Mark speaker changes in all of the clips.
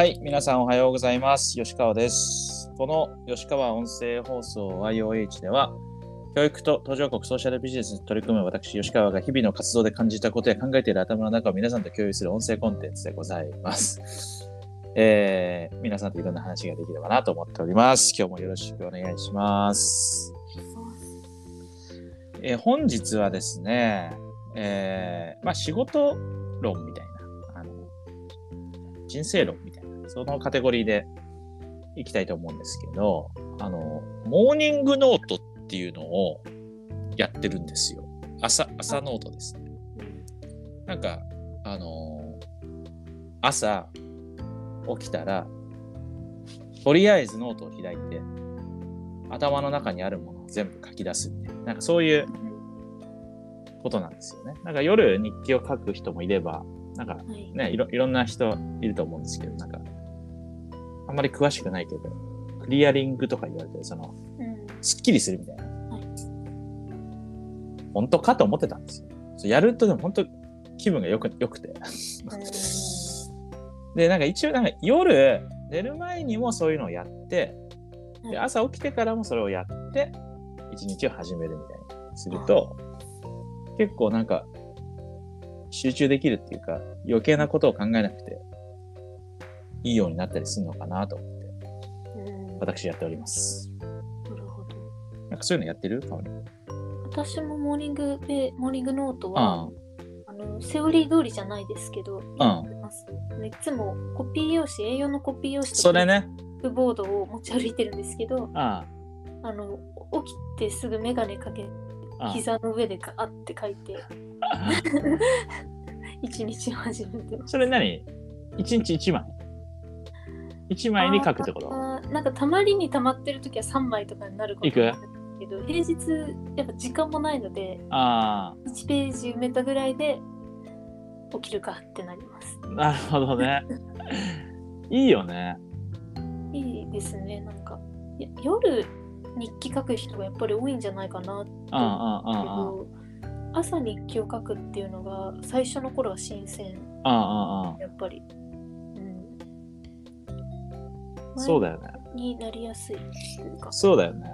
Speaker 1: はい、皆さんおはようございます。吉川です。この吉川音声放送 IOH では、教育と途上国ソーシャルビジネスに取り組む私、吉川が日々の活動で感じたことや考えている頭の中を皆さんと共有する音声コンテンツでございます。えー、皆さんといろんな話ができればなと思っております。今日もよろしくお願いします。えー本日はですね、えーまあ仕事論みたいな、あの、人生論みたいな、そのカテゴリーでいきたいと思うんですけど、あの、モーニングノートっていうのをやってるんですよ。朝、朝ノートですね。なんか、あの朝起きたら、とりあえずノートを開いて、頭の中にあるものを全部書き出すみたいな、なんかそういうことなんですよね。なんか夜日記を書く人もいれば、なんか
Speaker 2: はい。
Speaker 1: ね、いろいろんな人いると思うんですけど、なんか、あんまり詳しくないけど、クリアリングとか言われて、その、
Speaker 2: うん。
Speaker 1: すっきりするみたいな。
Speaker 2: はい
Speaker 1: 本当かと思ってたんですよ。やるとでも本当気分がよく、よくて。で、なんか一応、なんか夜、寝る前にもそういうのをやって、で
Speaker 2: はい
Speaker 1: 朝起きてからもそれをやって、一日を始めるみたいにすると、結構なんか、集中できるっていうか、余計なことを考えなくて、いいようになったりするのかなと思って、
Speaker 2: うん
Speaker 1: 私やっております。
Speaker 2: なるほど。
Speaker 1: なんかそういうのやってる？
Speaker 2: 私もモーニングでモーニングノート
Speaker 1: う
Speaker 2: は、
Speaker 1: ん。
Speaker 2: あのセオリー通りじゃないですけど、やってます。でいつもコピー用紙、A4 のコピー用紙と
Speaker 1: それね。
Speaker 2: ボードを持ち歩いてるんですけど、
Speaker 1: あ
Speaker 2: あの起きてすぐ眼鏡かけ、膝の上でガーって書いて、
Speaker 1: あ
Speaker 2: 一日を始めて。
Speaker 1: それ何？一日一枚？一枚に書くってこと？
Speaker 2: なんかたまりに溜まってる時は3枚とかになること
Speaker 1: いく？
Speaker 2: もあるけど、平日やっぱ時間もないので、
Speaker 1: あ
Speaker 2: 1ページ埋めたぐらいで起きるかってなります。
Speaker 1: あ。なるほどね。いいよね。
Speaker 2: いいですね、なんか。夜日記書く人がやっぱり多いんじゃないかなって思
Speaker 1: う
Speaker 2: けど、朝日記を書くっていうのが最初の頃は新鮮、
Speaker 1: うんうんうん。
Speaker 2: やっぱり。うん。
Speaker 1: そうだよね。
Speaker 2: になりやすいというか。
Speaker 1: そうだよね。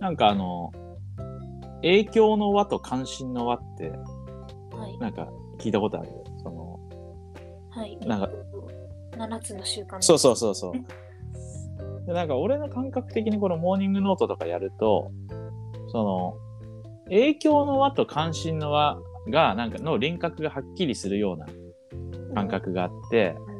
Speaker 1: なんかあの、影響の輪と関心の輪って、
Speaker 2: はい。
Speaker 1: なんか聞いたことある？よ。その、
Speaker 2: はい。
Speaker 1: なんか
Speaker 2: 7つの習慣
Speaker 1: そうそうそうそう。でなんか俺の感覚的にこのモーニングノートとかやると、その、影響の輪と関心の輪が、なんかの輪郭がはっきりするような感覚があって、
Speaker 2: うん。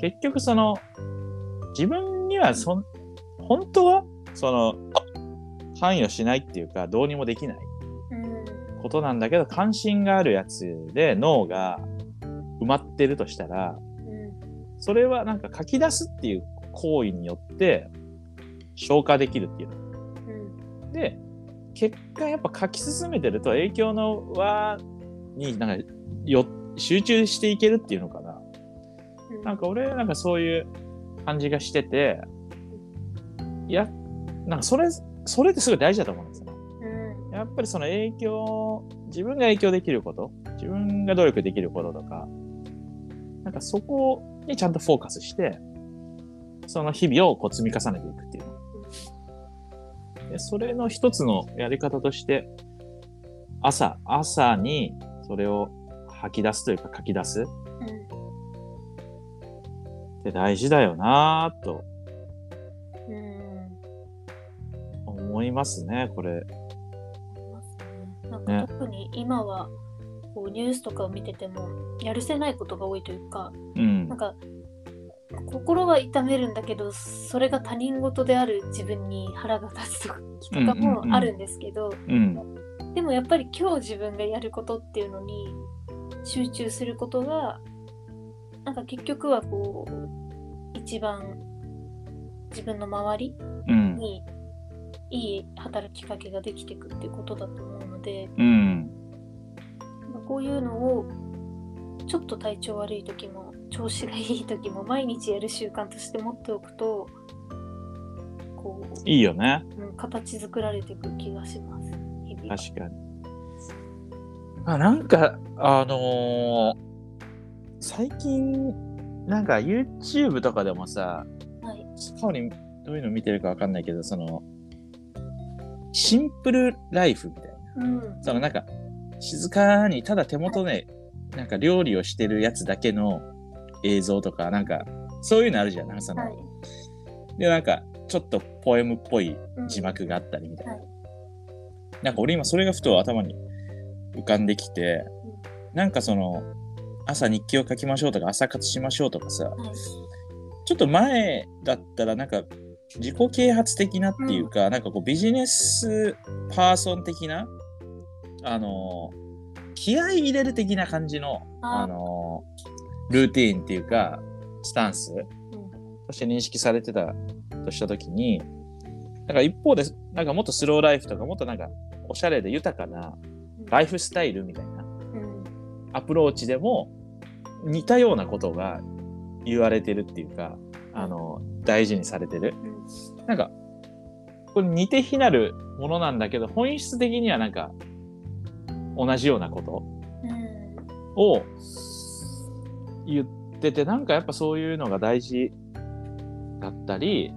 Speaker 1: 結局その、自分にはそん、本当は、その、関与しないっていうか、どうにもできない
Speaker 2: うん。
Speaker 1: ことなんだけど、関心があるやつで脳が埋まってるとしたら、
Speaker 2: うん。
Speaker 1: それはなんか書き出すっていう行為によって消化できるっていうの。
Speaker 2: うん。
Speaker 1: で、結果やっぱ書き進めてると影響の輪になんかよ集中していけるっていうのかな。
Speaker 2: うん。
Speaker 1: なんか俺なんかそういう感じがしてて、いや、なんかそれ、それってすごい大事だと思うんですよね。
Speaker 2: うん。
Speaker 1: やっぱりその影響、自分が影響できること、自分が努力できることとか、なんかそこにちゃんとフォーカスして、その日々をこう積み重ねていくっていうの。でそれの一つのやり方として、朝、朝にそれを吐き出すというか書き出すって大事だよなぁと。思いますね、これ。
Speaker 2: なん
Speaker 1: ね
Speaker 2: か特に今はこうニュースとかを見ててもやるせないことが多いというか、
Speaker 1: うん
Speaker 2: なん。か心は痛めるんだけどそれが他人事である自分に腹が立つ時とかもあるんですけど、
Speaker 1: うん。
Speaker 2: でもやっぱり今日自分がやることっていうのに集中することがなんか結局はこう一番自分の周り
Speaker 1: うん。
Speaker 2: にいい働きかけができていくっていうことだと思うので
Speaker 1: うん。
Speaker 2: こういうのをちょっと体調悪い時も調子がいい時も毎日やる習慣として持っておくとこう、
Speaker 1: いいよね。
Speaker 2: うん形作られていく気がします
Speaker 1: 確かに。あなんか、あのー最近、なんか YouTube とかでもさ、
Speaker 2: はい。
Speaker 1: 顔にどういうの見てるかわかんないけど、その、シンプルライフみたいな。
Speaker 2: うん。
Speaker 1: そのなんか、静かにただ手元で、なんか料理をしてるやつだけの映像とか、なんか、そういうのあるじゃん。なんかその、
Speaker 2: はい。
Speaker 1: で、なんか、ちょっとポエムっぽい
Speaker 2: うん
Speaker 1: 字幕があったりみたいな。
Speaker 2: はい
Speaker 1: なんか俺今それがふと頭に浮かんできて、なんかその、朝日記を書きましょうとか、朝活しましょうとかさ、
Speaker 2: はい。
Speaker 1: ちょっと前だったらなんか自己啓発的なっていうか、なんかこうビジネスパーソン的な、あのー気合い入れる的な感じの、
Speaker 2: あ
Speaker 1: あのールーティーンっていうか、スタンス
Speaker 2: うん。
Speaker 1: として認識されてたとしたときに、なんか一方で、なんかもっとスローライフとか、もっとなんかおしゃれで豊かなライフスタイルみたいな
Speaker 2: うん。
Speaker 1: アプローチでも似たようなことが言われてるっていうか、あの、大事にされてる。
Speaker 2: うん。
Speaker 1: なんか、これ似て非なるものなんだけど、本質的にはなんか、同じようなこと
Speaker 2: うん。
Speaker 1: を言ってて、なんかやっぱそういうのが大事だったり、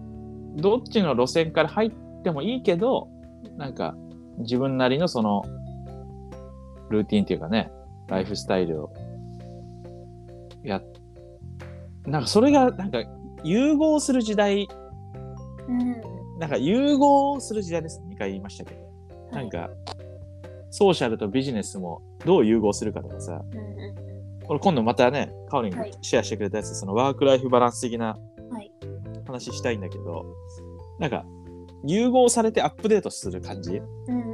Speaker 1: どっちの路線から入ってもいいけど、なんか自分なりのその、ルーティンっていうかね、ライフスタイルを、や、なんかそれがなんか融合する時代
Speaker 2: うん。
Speaker 1: なんか融合する時代です。2回言いましたけど。なんか、ソーシャルとビジネスもどう融合するかとかさ、
Speaker 2: うん。うん。
Speaker 1: 俺今度またね、カオリンが
Speaker 2: はい
Speaker 1: シェアしてくれたやつ、そのワークライフバランス的な
Speaker 2: はい
Speaker 1: 話したいんだけど、なんか、融合されてアップデートする感じ？
Speaker 2: うん。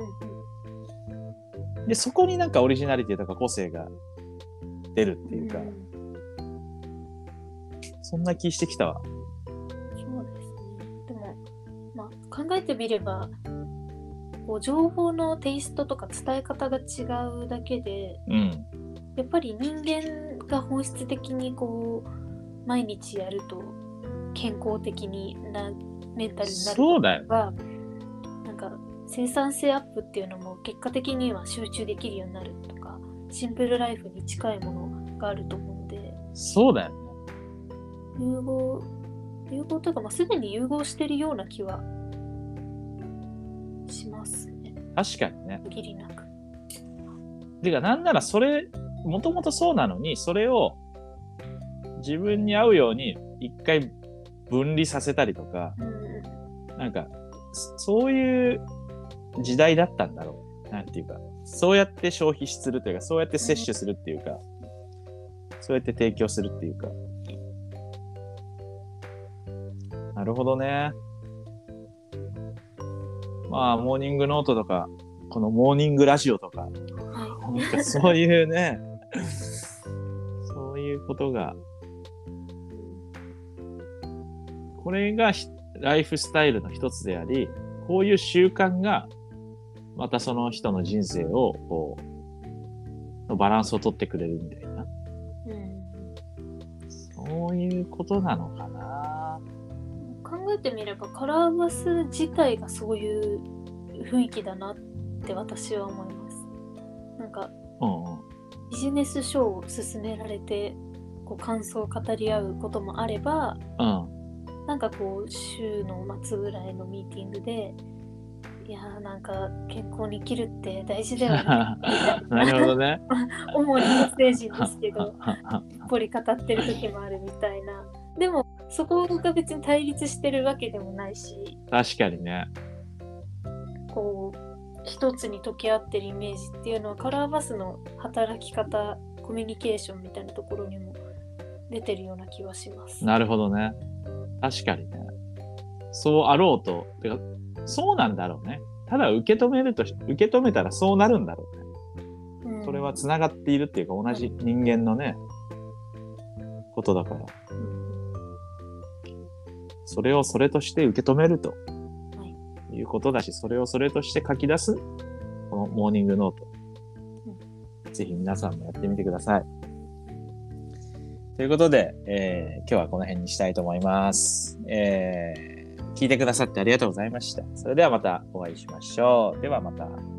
Speaker 2: うん。
Speaker 1: で、そこになんかオリジナリティとか個性が出るっていうか、
Speaker 2: ん
Speaker 1: そんな気してきたわ。
Speaker 2: そうですね。でも、まあ、考えてみれば、こう情報のテイストとか伝え方が違うだけで、
Speaker 1: うん。
Speaker 2: やっぱり人間が本質的にこう、毎日やると健康的になメンタルになる
Speaker 1: そうだよ。
Speaker 2: が、なんか生産性アップっていうのも結果的には集中できるようになるとか、シンプルライフに近いものがあると思うので、
Speaker 1: そうだよね。
Speaker 2: 融合融合というか、まあ、すでに融合してるような気はしますね
Speaker 1: 確かにね。
Speaker 2: 限りなく
Speaker 1: てか、なんならそれ、もともとそうなのに、それを自分に合うように一回分離させたりとか、
Speaker 2: うん
Speaker 1: なんか、そそういう時代だったんだろう。なんていうか、そうやって消費するというか、そうやって摂取するっていうか、そうやって提供するっていうか。なるほどね。まあ、モーニングノートとか、このモーニングラジオとか、
Speaker 2: は
Speaker 1: なんかそういうね、そういうことが、これがひライフスタイルの一つであり、こういう習慣が、またその人の人生を、こう、のバランスを取ってくれるみたいな、
Speaker 2: い、うん、
Speaker 1: そういうことなのかな。
Speaker 2: 考えてみればカラーバス自体がそういう雰囲気だなって私は思いますなんか
Speaker 1: うんうん。
Speaker 2: ビジネス書を勧められてこう感想を語り合うこともあれば
Speaker 1: うん。
Speaker 2: なんかこう週の末ぐらいのミーティングでいやーなんか健康に生きるって大事だよね
Speaker 1: なるほどね。
Speaker 2: 主に女性陣ですけど 掘り語ってる時もあるみたいなでもそこが別に対立してるわけでもないし
Speaker 1: 確かにね。
Speaker 2: こう一つに溶け合ってるイメージっていうのはカラーバスの働き方コミュニケーションみたいなところにも出てるような気はします。
Speaker 1: なるほどね。確かにね。そうあろうと。てか、そうなんだろうね。ただ受け止めるとし、受け止めたらそうなるんだろうね。
Speaker 2: うん
Speaker 1: それは繋がっているっていうか、同じ人間のね、ことだから。
Speaker 2: うん
Speaker 1: それをそれとして受け止めると。いうことだし、それをそれとして書き出す、このモーニングノート。ぜひ皆さんもやってみてください。ということで、えー今日はこの辺にしたいと思います。えー聞いてくださってありがとうございました。それではまたお会いしましょう。ではまた。